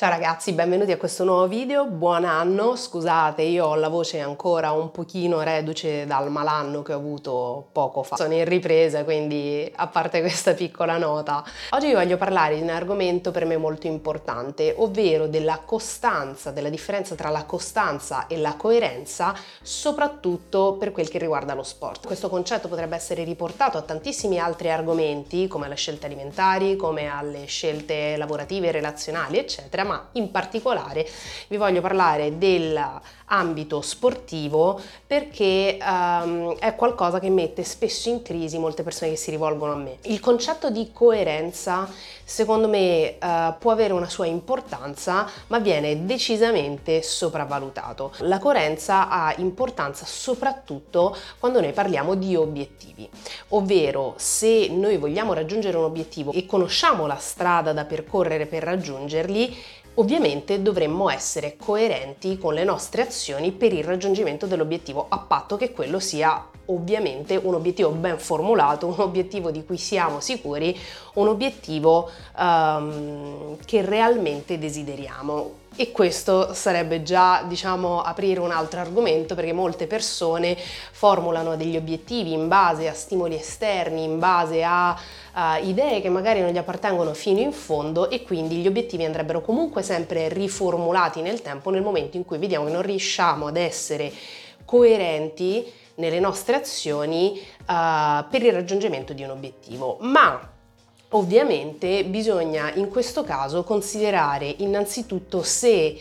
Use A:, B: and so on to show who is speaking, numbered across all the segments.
A: Ciao ragazzi, benvenuti a questo nuovo video, buon anno, scusate io ho la voce ancora un pochino reduce dal malanno che ho avuto poco fa, sono in ripresa quindi a parte questa piccola nota, oggi vi voglio parlare di un argomento per me molto importante, ovvero della costanza, della differenza tra la costanza e la coerenza, soprattutto per quel che riguarda lo sport. Questo concetto potrebbe essere riportato a tantissimi altri argomenti come alle scelte alimentari, come alle scelte lavorative, relazionali, eccetera, ma in particolare vi voglio parlare dell'ambito sportivo perché um, è qualcosa che mette spesso in crisi molte persone che si rivolgono a me. Il concetto di coerenza secondo me uh, può avere una sua importanza ma viene decisamente sopravvalutato. La coerenza ha importanza soprattutto quando noi parliamo di obiettivi, ovvero se noi vogliamo raggiungere un obiettivo e conosciamo la strada da percorrere per raggiungerli, Ovviamente dovremmo essere coerenti con le nostre azioni per il raggiungimento dell'obiettivo, a patto che quello sia ovviamente un obiettivo ben formulato, un obiettivo di cui siamo sicuri, un obiettivo um, che realmente desideriamo. E questo sarebbe già, diciamo, aprire un altro argomento perché molte persone formulano degli obiettivi in base a stimoli esterni, in base a uh, idee che magari non gli appartengono fino in fondo e quindi gli obiettivi andrebbero comunque sempre riformulati nel tempo nel momento in cui vediamo che non riusciamo ad essere coerenti nelle nostre azioni uh, per il raggiungimento di un obiettivo. Ma ovviamente bisogna in questo caso considerare innanzitutto se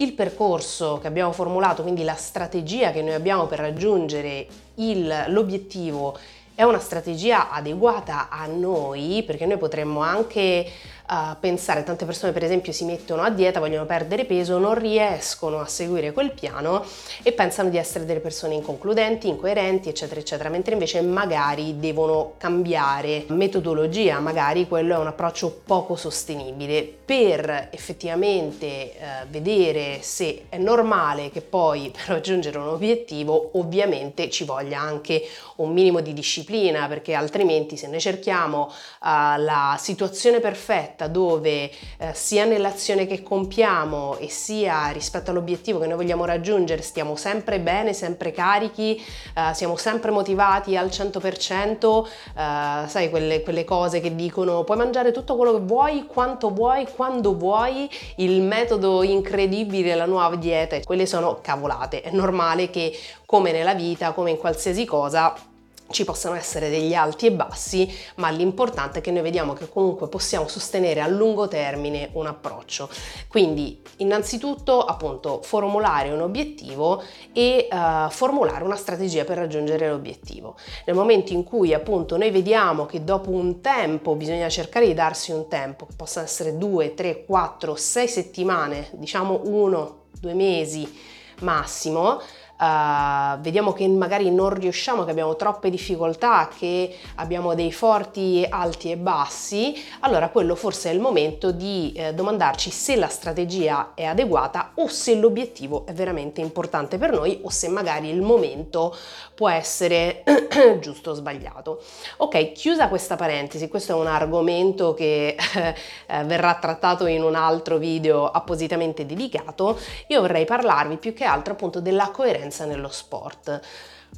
A: il percorso che abbiamo formulato, quindi la strategia che noi abbiamo per raggiungere il, l'obiettivo, è una strategia adeguata a noi, perché noi potremmo anche uh, pensare, tante persone per esempio si mettono a dieta, vogliono perdere peso, non riescono a seguire quel piano e pensano di essere delle persone inconcludenti, incoerenti, eccetera, eccetera, mentre invece magari devono cambiare metodologia, magari quello è un approccio poco sostenibile per effettivamente eh, vedere se è normale che poi per raggiungere un obiettivo ovviamente ci voglia anche un minimo di disciplina perché altrimenti se noi cerchiamo uh, la situazione perfetta perfetta dove eh, sia nell'azione che compiamo e sia rispetto all'obiettivo che noi vogliamo raggiungere stiamo sempre bene, sempre carichi, eh, siamo sempre motivati al 100%, eh, sai quelle, quelle cose che dicono puoi mangiare tutto quello che vuoi, quanto vuoi, quando vuoi, il metodo incredibile, la nuova dieta, quelle sono cavolate, è normale che come nella vita, come in qualsiasi cosa, ci possano essere degli alti e bassi, ma l'importante è che noi vediamo che comunque possiamo sostenere a lungo termine un approccio. Quindi, innanzitutto, appunto, formulare un obiettivo e uh, formulare una strategia per raggiungere l'obiettivo. Nel momento in cui, appunto, noi vediamo che dopo un tempo bisogna cercare di darsi un tempo, che possa essere due, tre, quattro, sei settimane, diciamo uno, due mesi massimo, uh, vediamo che magari non riusciamo, che abbiamo troppe difficoltà, che abbiamo dei forti alti e bassi, allora quello forse è il momento di eh, domandarci se la strategia è adeguata o se l'obiettivo è veramente importante per noi o se magari il momento può essere giusto o sbagliato. Ok, chiusa questa parentesi, questo è un argomento che eh, verrà trattato in un altro video appositamente dedicato, io vorrei parlarvi più che altro appunto della coerenza coerenza nello sport.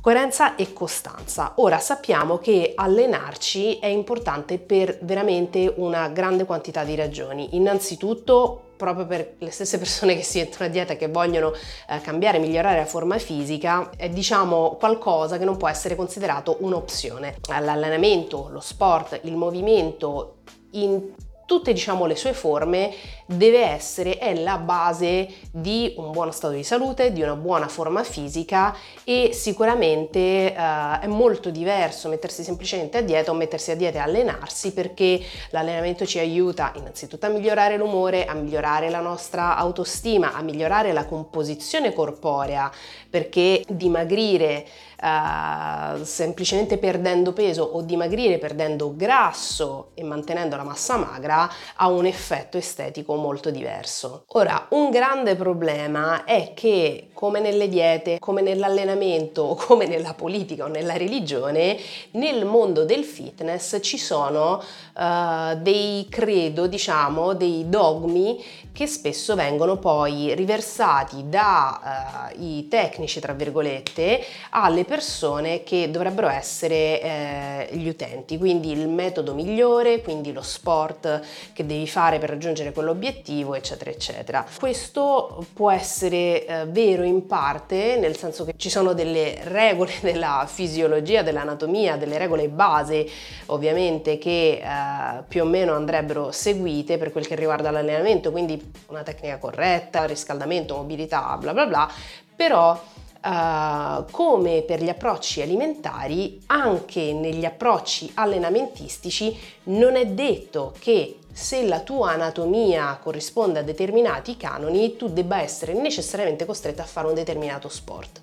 A: Coerenza e costanza. Ora sappiamo che allenarci è importante per veramente una grande quantità di ragioni. Innanzitutto proprio per le stesse persone che si mettono a dieta e che vogliono eh, cambiare, migliorare la forma fisica, è diciamo qualcosa che non può essere considerato un'opzione. L'allenamento, lo sport, il movimento in tutte diciamo le sue forme deve essere è la base di un buono stato di salute, di una buona forma fisica e sicuramente uh, è molto diverso mettersi semplicemente a dieta o mettersi a dieta e allenarsi perché l'allenamento ci aiuta innanzitutto a migliorare l'umore, a migliorare la nostra autostima, a migliorare la composizione corporea perché dimagrire uh, semplicemente perdendo peso o dimagrire perdendo grasso e mantenendo la massa magra ha un effetto estetico molto diverso. Ora, un grande problema è che come nelle diete, come nell'allenamento, come nella politica o nella religione, nel mondo del fitness ci sono uh, dei credo, diciamo, dei dogmi che spesso vengono poi riversati dai uh, tecnici, tra virgolette, alle persone che dovrebbero essere eh, gli utenti. Quindi il metodo migliore, quindi lo sport che devi fare per raggiungere quell'obiettivo, eccetera, eccetera. Questo può essere eh, vero in parte, nel senso che ci sono delle regole della fisiologia, dell'anatomia, delle regole base, ovviamente, che eh, più o meno andrebbero seguite per quel che riguarda l'allenamento, quindi una tecnica corretta, riscaldamento, mobilità, bla bla bla, però Uh, come per gli approcci alimentari, anche negli approcci allenamentistici non è detto che se la tua anatomia corrisponde a determinati canoni, tu debba essere necessariamente costretto a fare un determinato sport.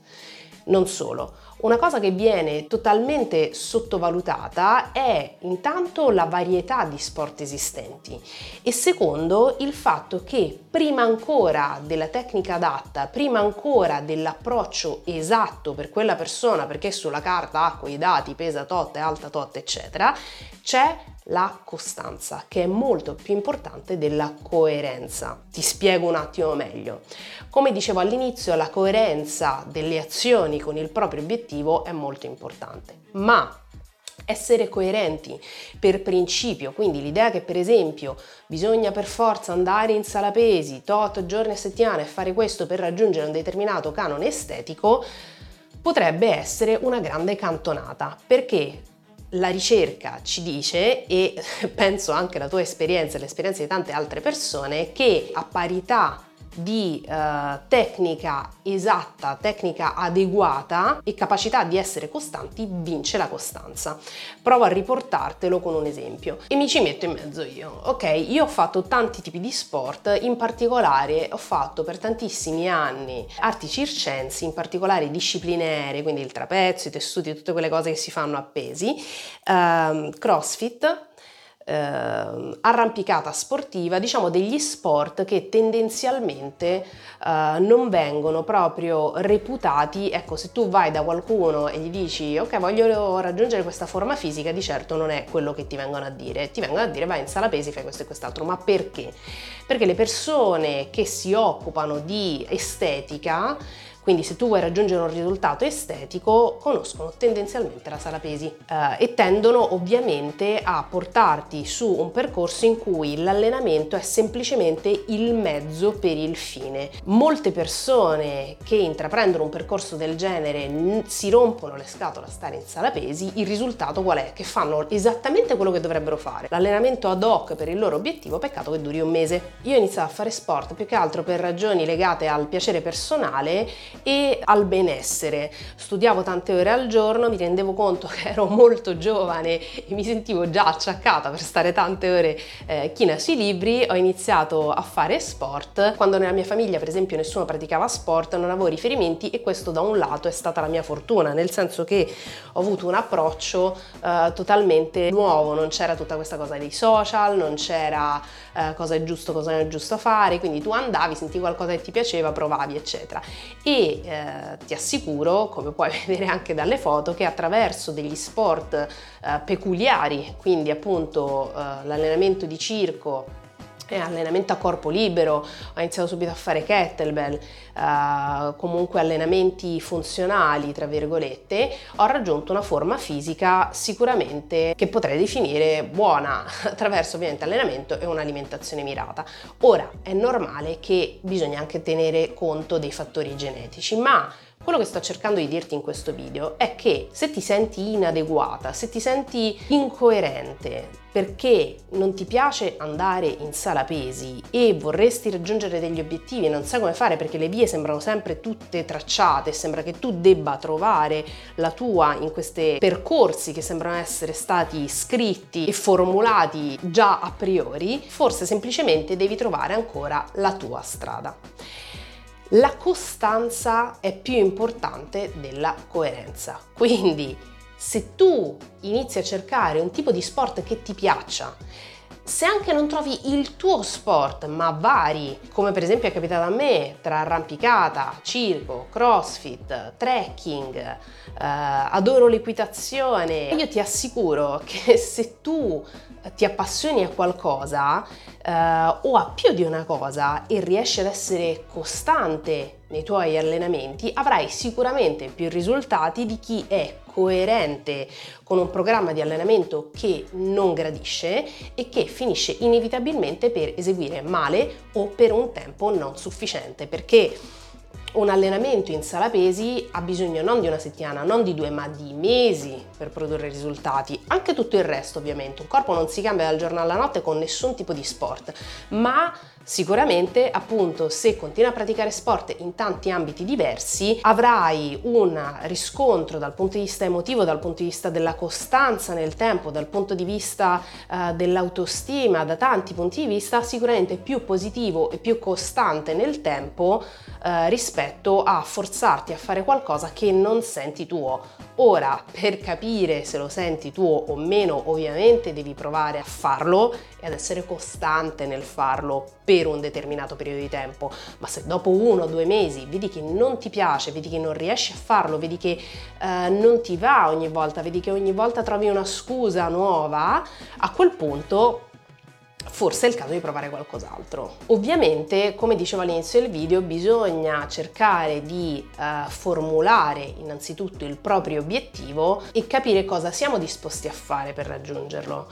A: Non solo, una cosa che viene totalmente sottovalutata è intanto la varietà di sport esistenti e secondo il fatto che prima ancora della tecnica adatta, prima ancora dell'approccio esatto per quella persona, perché sulla carta ha quei dati, pesa tot, è alta tot, eccetera, c'è la costanza, che è molto più importante della coerenza. Ti spiego un attimo meglio. Come dicevo all'inizio, la coerenza delle azioni con il proprio obiettivo è molto importante, ma essere coerenti per principio, quindi l'idea che per esempio bisogna per forza andare in sala pesi tot giorni a settimana e fare questo per raggiungere un determinato canone estetico, potrebbe essere una grande cantonata, perché la ricerca ci dice, e penso anche la tua esperienza e l'esperienza di tante altre persone, che a parità di eh, tecnica esatta, tecnica adeguata e capacità di essere costanti, vince la costanza. Provo a riportartelo con un esempio e mi ci metto in mezzo io. Ok, io ho fatto tanti tipi di sport, in particolare ho fatto per tantissimi anni arti circensi, in particolare discipline aeree, quindi il trapezio, i tessuti, tutte quelle cose che si fanno appesi, ehm, crossfit, eh, arrampicata sportiva, diciamo degli sport che tendenzialmente eh, non vengono proprio reputati, ecco se tu vai da qualcuno e gli dici ok voglio raggiungere questa forma fisica, di certo non è quello che ti vengono a dire, ti vengono a dire vai in sala pesi, fai questo e quest'altro, ma perché? Perché le persone che si occupano di estetica quindi se tu vuoi raggiungere un risultato estetico, conoscono tendenzialmente la sala pesi eh, e tendono ovviamente a portarti su un percorso in cui l'allenamento è semplicemente il mezzo per il fine. Molte persone che intraprendono un percorso del genere si rompono le scatole a stare in sala pesi, il risultato qual è? Che fanno esattamente quello che dovrebbero fare. L'allenamento ad hoc per il loro obiettivo, peccato che duri un mese. Io ho iniziato a fare sport più che altro per ragioni legate al piacere personale e al benessere. Studiavo tante ore al giorno, mi rendevo conto che ero molto giovane e mi sentivo già acciaccata per stare tante ore eh, china sui libri, ho iniziato a fare sport. Quando nella mia famiglia, per esempio, nessuno praticava sport, non avevo riferimenti e questo da un lato è stata la mia fortuna, nel senso che ho avuto un approccio eh, totalmente nuovo, non c'era tutta questa cosa dei social, non c'era eh, cosa è giusto, cosa non è giusto fare, quindi tu andavi, sentivi qualcosa che ti piaceva, provavi, eccetera. E eh, ti assicuro, come puoi vedere anche dalle foto, che attraverso degli sport eh, peculiari, quindi appunto eh, l'allenamento di circo, eh, allenamento a corpo libero, ho iniziato subito a fare kettlebell, eh, comunque allenamenti funzionali, tra virgolette, ho raggiunto una forma fisica sicuramente che potrei definire buona attraverso ovviamente allenamento e un'alimentazione mirata. Ora è normale che bisogna anche tenere conto dei fattori genetici, ma quello che sto cercando di dirti in questo video è che se ti senti inadeguata, se ti senti incoerente perché non ti piace andare in sala pesi e vorresti raggiungere degli obiettivi e non sai come fare perché le vie sembrano sempre tutte tracciate, sembra che tu debba trovare la tua in questi percorsi che sembrano essere stati scritti e formulati già a priori, forse semplicemente devi trovare ancora la tua strada. La costanza è più importante della coerenza. Quindi, se tu inizi a cercare un tipo di sport che ti piaccia, Se anche non trovi il tuo sport, ma vari, come per esempio è capitato a me, tra arrampicata, circo, crossfit, trekking, eh, adoro l'equitazione, io ti assicuro che se tu ti appassioni a qualcosa eh, o a più di una cosa e riesci ad essere costante nei tuoi allenamenti, avrai sicuramente più risultati di chi è coerente con un programma di allenamento che non gradisce e che finisce inevitabilmente per eseguire male o per un tempo non sufficiente perché un allenamento in sala pesi ha bisogno non di una settimana, non di due, ma di mesi per produrre risultati. Anche tutto il resto, ovviamente. Un corpo non si cambia dal giorno alla notte con nessun tipo di sport, ma Sicuramente, appunto, se continui a praticare sport in tanti ambiti diversi, avrai un riscontro dal punto di vista emotivo, dal punto di vista della costanza nel tempo, dal punto di vista uh, dell'autostima, da tanti punti di vista, sicuramente più positivo e più costante nel tempo uh, rispetto a forzarti a fare qualcosa che non senti tuo. Ora, per capire se lo senti tuo o meno, ovviamente devi provare a farlo e ad essere costante nel farlo per un determinato periodo di tempo. Ma se dopo uno o due mesi vedi che non ti piace, vedi che non riesci a farlo, vedi che eh, non ti va ogni volta, vedi che ogni volta trovi una scusa nuova, a quel punto forse è il caso di provare qualcos'altro. Ovviamente, come dicevo all'inizio del video, bisogna cercare di uh, formulare innanzitutto il proprio obiettivo e capire cosa siamo disposti a fare per raggiungerlo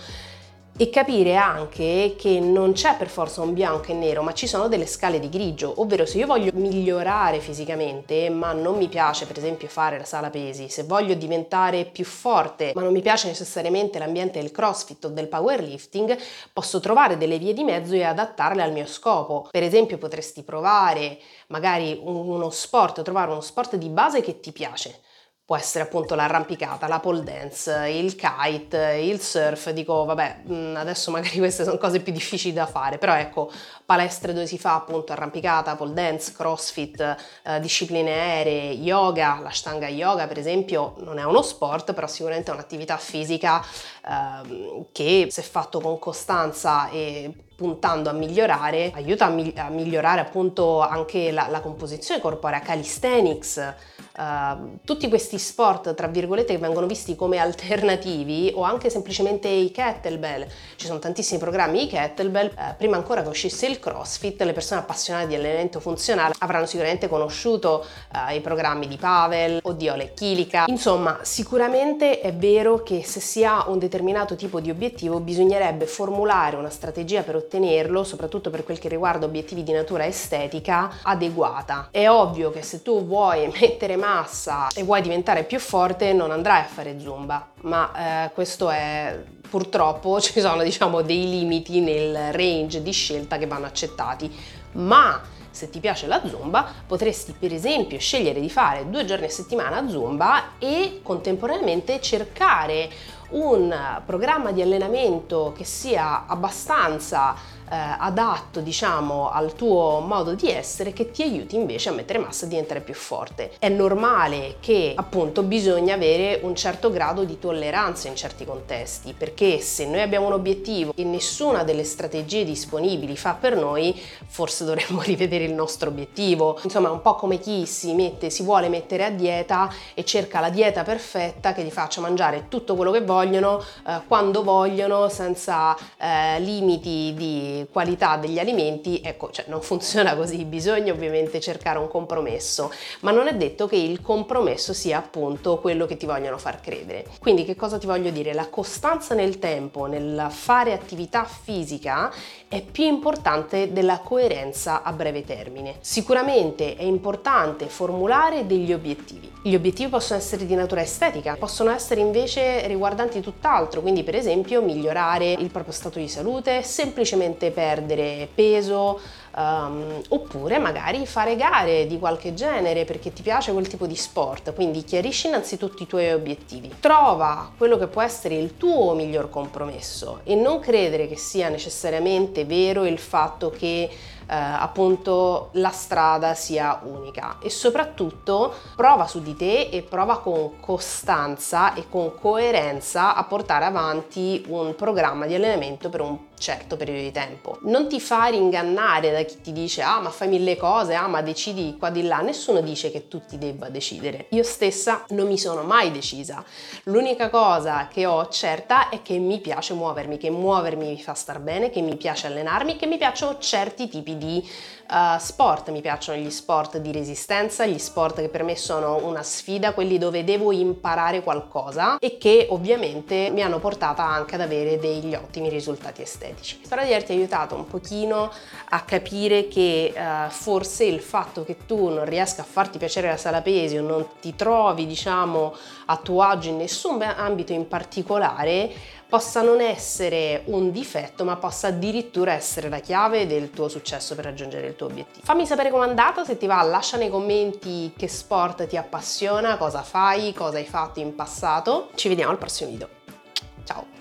A: e capire anche che non c'è per forza un bianco e nero, ma ci sono delle scale di grigio, ovvero se io voglio migliorare fisicamente, ma non mi piace per esempio fare la sala pesi, se voglio diventare più forte, ma non mi piace necessariamente l'ambiente del crossfit o del powerlifting, posso trovare delle vie di mezzo e adattarle al mio scopo. Per esempio potresti provare magari uno sport, trovare uno sport di base che ti piace può essere appunto l'arrampicata, la pole dance, il kite, il surf, dico vabbè mm, adesso magari queste sono cose più difficili da fare, però ecco palestre dove si fa appunto arrampicata, pole dance, crossfit, eh, discipline aeree, yoga, la stanga yoga per esempio non è uno sport però sicuramente è un'attività fisica eh, che se fatto con costanza e puntando a migliorare aiuta a, mi- a migliorare appunto anche la, la composizione corporea, calisthenics, Uh, tutti questi sport, tra virgolette, che vengono visti come alternativi o anche semplicemente i kettlebell. Ci sono tantissimi programmi di kettlebell. Uh, prima ancora che uscisse il CrossFit, le persone appassionate di allenamento funzionale avranno sicuramente conosciuto uh, i programmi di Pavel o di Oleg Kilika. Insomma, sicuramente è vero che se si ha un determinato tipo di obiettivo bisognerebbe formulare una strategia per ottenerlo, soprattutto per quel che riguarda obiettivi di natura estetica, adeguata. È ovvio che se tu vuoi mettere massa e vuoi diventare più forte non andrai a fare zumba, ma eh, questo è purtroppo ci sono diciamo dei limiti nel range di scelta che vanno accettati, ma se ti piace la zumba potresti per esempio scegliere di fare due giorni a settimana zumba e contemporaneamente cercare un programma di allenamento che sia abbastanza adatto diciamo al tuo modo di essere che ti aiuti invece a mettere massa e diventare più forte. È normale che appunto bisogna avere un certo grado di tolleranza in certi contesti perché se noi abbiamo un obiettivo e nessuna delle strategie disponibili fa per noi forse dovremmo rivedere il nostro obiettivo. Insomma è un po' come chi si mette, si vuole mettere a dieta e cerca la dieta perfetta che gli faccia mangiare tutto quello che vogliono, eh, quando vogliono, senza eh, limiti di qualità degli alimenti, ecco, cioè non funziona così, bisogna ovviamente cercare un compromesso, ma non è detto che il compromesso sia appunto quello che ti vogliono far credere. Quindi che cosa ti voglio dire? La costanza nel tempo, nel fare attività fisica è più importante della coerenza a breve termine. Sicuramente è importante formulare degli obiettivi. Gli obiettivi possono essere di natura estetica, possono essere invece riguardanti tutt'altro, quindi per esempio migliorare il proprio stato di salute, semplicemente perdere peso, um, oppure magari fare gare di qualche genere perché ti piace quel tipo di sport, quindi chiarisci innanzitutto i tuoi obiettivi, trova quello che può essere il tuo miglior compromesso e non credere che sia necessariamente vero il fatto che appunto la strada sia unica e soprattutto prova su di te e prova con costanza e con coerenza a portare avanti un programma di allenamento per un certo periodo di tempo. Non ti fare ingannare da chi ti dice ah ma fai mille cose, ah ma decidi qua di là, nessuno dice che tu ti debba decidere. Io stessa non mi sono mai decisa. L'unica cosa che ho certa è che mi piace muovermi, che muovermi mi fa star bene, che mi piace allenarmi, che mi piacciono certi tipi di uh, sport, mi piacciono gli sport di resistenza, gli sport che per me sono una sfida, quelli dove devo imparare qualcosa e che ovviamente mi hanno portata anche ad avere degli ottimi risultati estetici. Spero di averti aiutato un pochino a capire che uh, forse il fatto che tu non riesca a farti piacere la sala pesi o non ti trovi diciamo a tuo agio in nessun ambito in particolare possa non essere un difetto, ma possa addirittura essere la chiave del tuo successo per raggiungere il tuo obiettivo. Fammi sapere com'è andata, se ti va lascia nei commenti che sport ti appassiona, cosa fai, cosa hai fatto in passato. Ci vediamo al prossimo video. Ciao!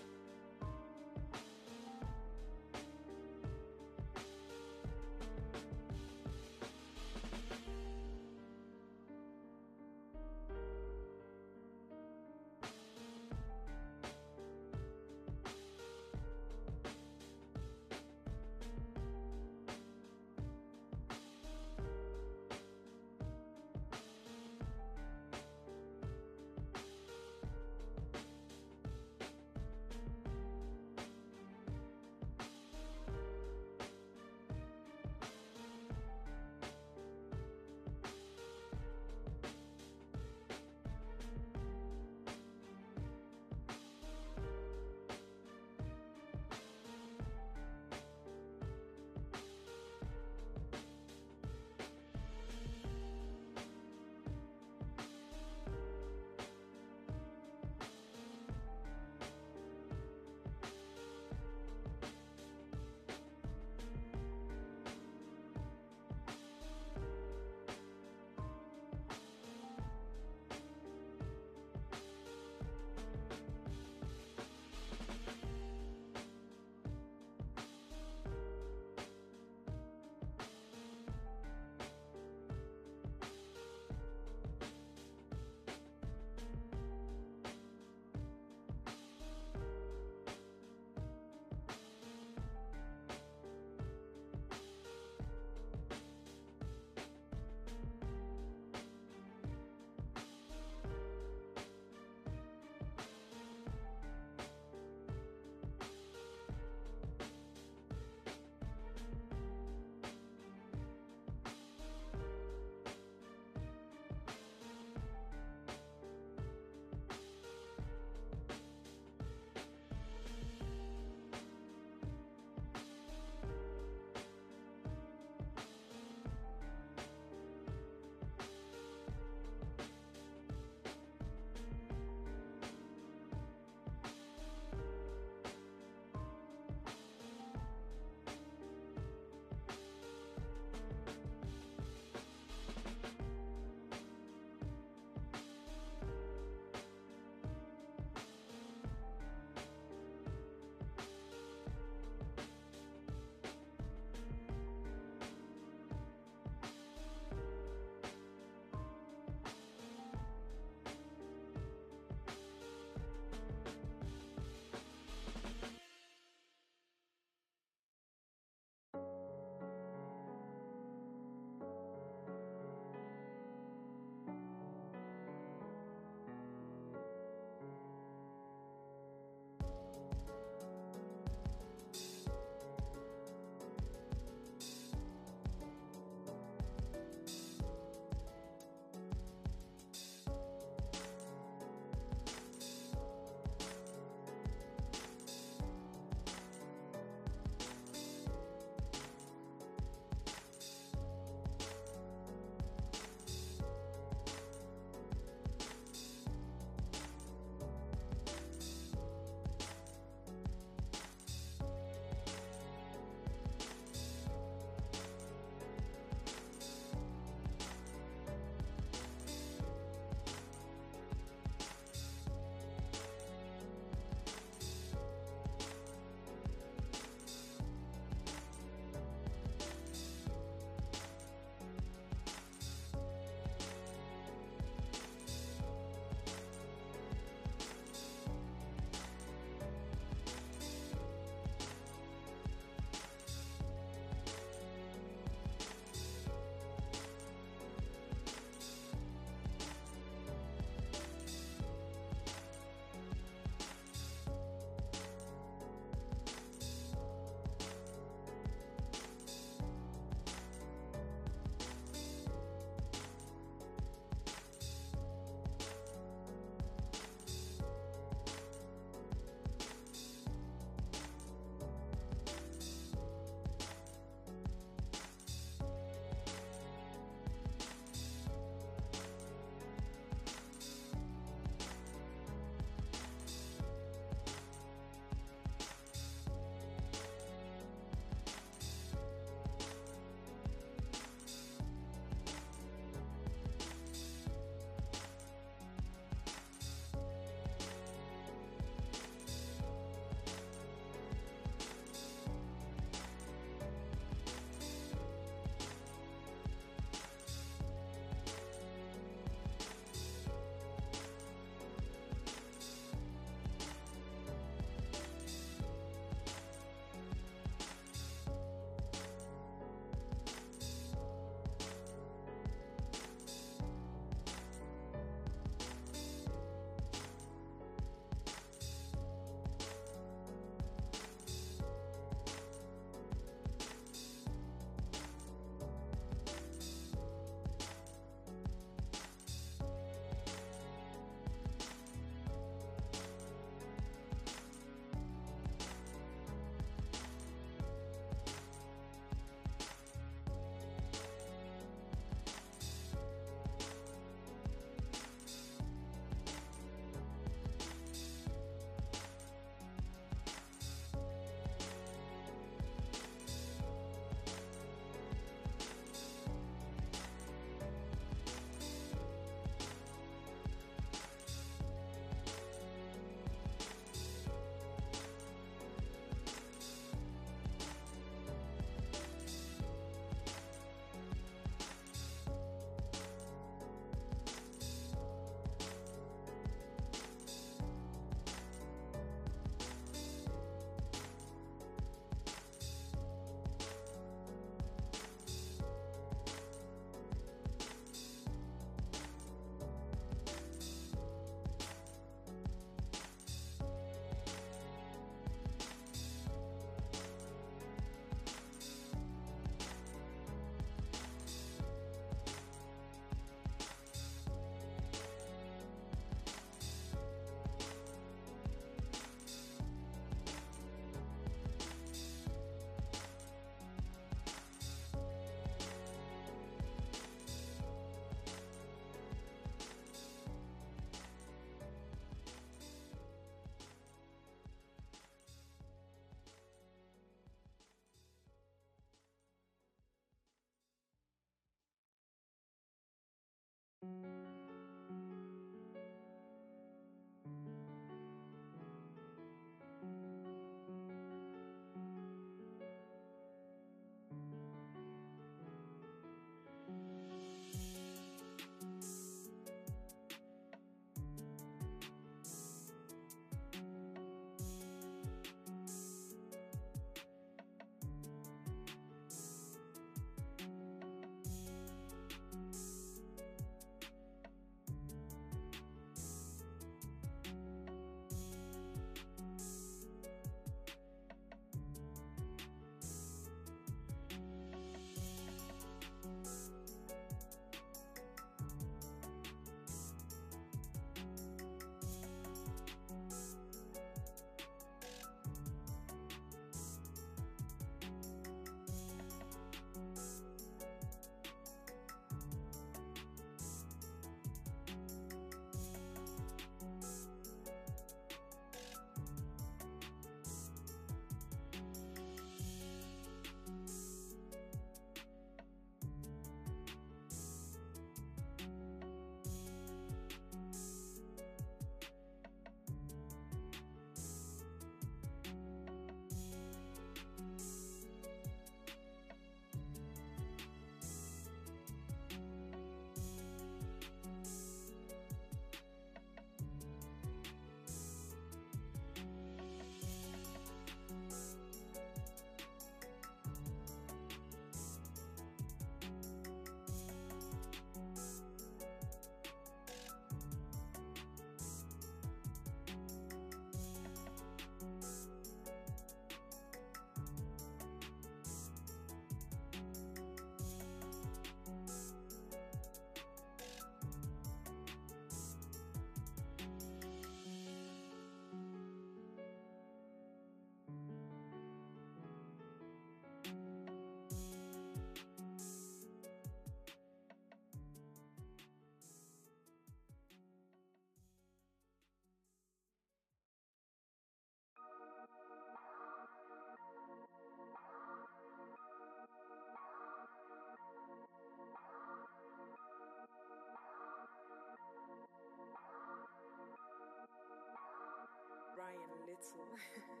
B: Ryan Little.